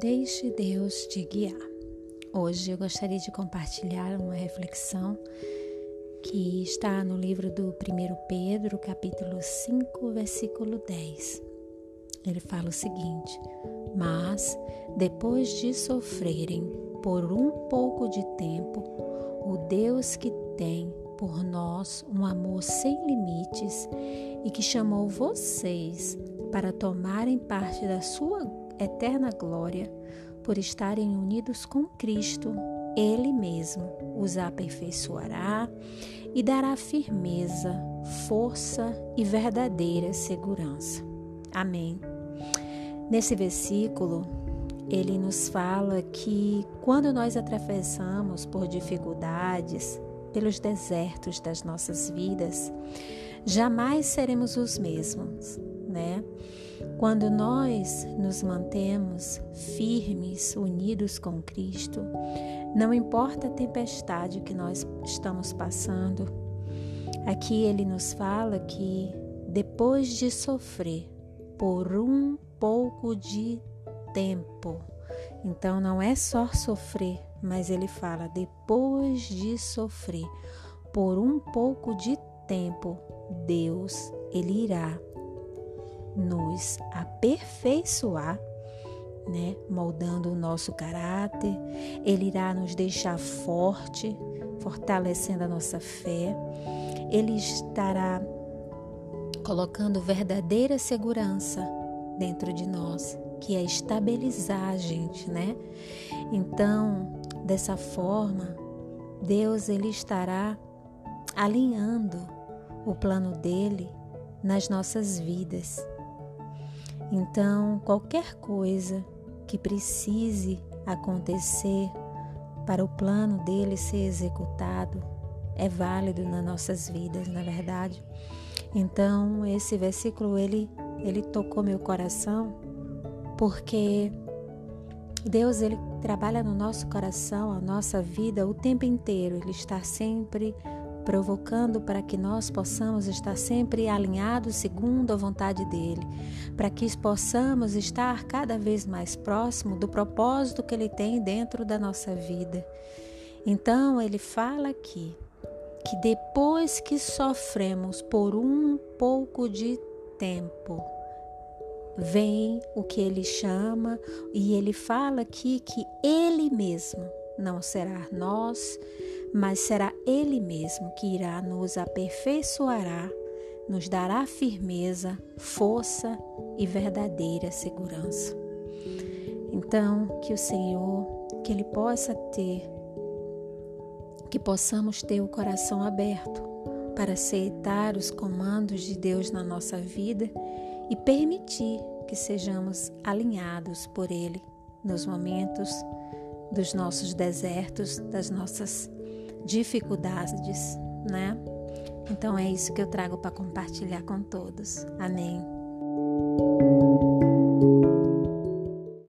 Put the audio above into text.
Deixe Deus te guiar. Hoje eu gostaria de compartilhar uma reflexão que está no livro do 1 Pedro, capítulo 5, versículo 10. Ele fala o seguinte: Mas depois de sofrerem por um pouco de tempo, o Deus que tem por nós um amor sem limites e que chamou vocês para tomarem parte da sua eterna glória, por estarem unidos com Cristo, Ele mesmo os aperfeiçoará e dará firmeza, força e verdadeira segurança. Amém. Nesse versículo, ele nos fala que quando nós atravessamos por dificuldades, pelos desertos das nossas vidas, jamais seremos os mesmos, né? Quando nós nos mantemos firmes, unidos com Cristo, não importa a tempestade que nós estamos passando, aqui ele nos fala que depois de sofrer por um pouco de tempo, então não é só sofrer, mas ele fala depois de sofrer por um pouco de tempo, Deus ele irá nos aperfeiçoar, né, moldando o nosso caráter. Ele irá nos deixar forte, fortalecendo a nossa fé. Ele estará colocando verdadeira segurança dentro de nós, que é estabilizar a gente, né? Então, dessa forma, Deus ele estará alinhando o plano dele nas nossas vidas. Então, qualquer coisa que precise acontecer para o plano dele ser executado é válido nas nossas vidas, na verdade. Então, esse versículo ele ele tocou meu coração porque Deus ele trabalha no nosso coração, a nossa vida o tempo inteiro. Ele está sempre provocando para que nós possamos estar sempre alinhados segundo a vontade dele, para que possamos estar cada vez mais próximo do propósito que ele tem dentro da nossa vida. Então, ele fala aqui que depois que sofremos por um pouco de tempo, vem o que ele chama, e ele fala aqui que ele mesmo não será nós, mas será Ele mesmo que irá nos aperfeiçoará, nos dará firmeza, força e verdadeira segurança. Então, que o Senhor, que Ele possa ter, que possamos ter o coração aberto para aceitar os comandos de Deus na nossa vida e permitir que sejamos alinhados por Ele nos momentos dos nossos desertos, das nossas dificuldades, né? Então é isso que eu trago para compartilhar com todos. Amém.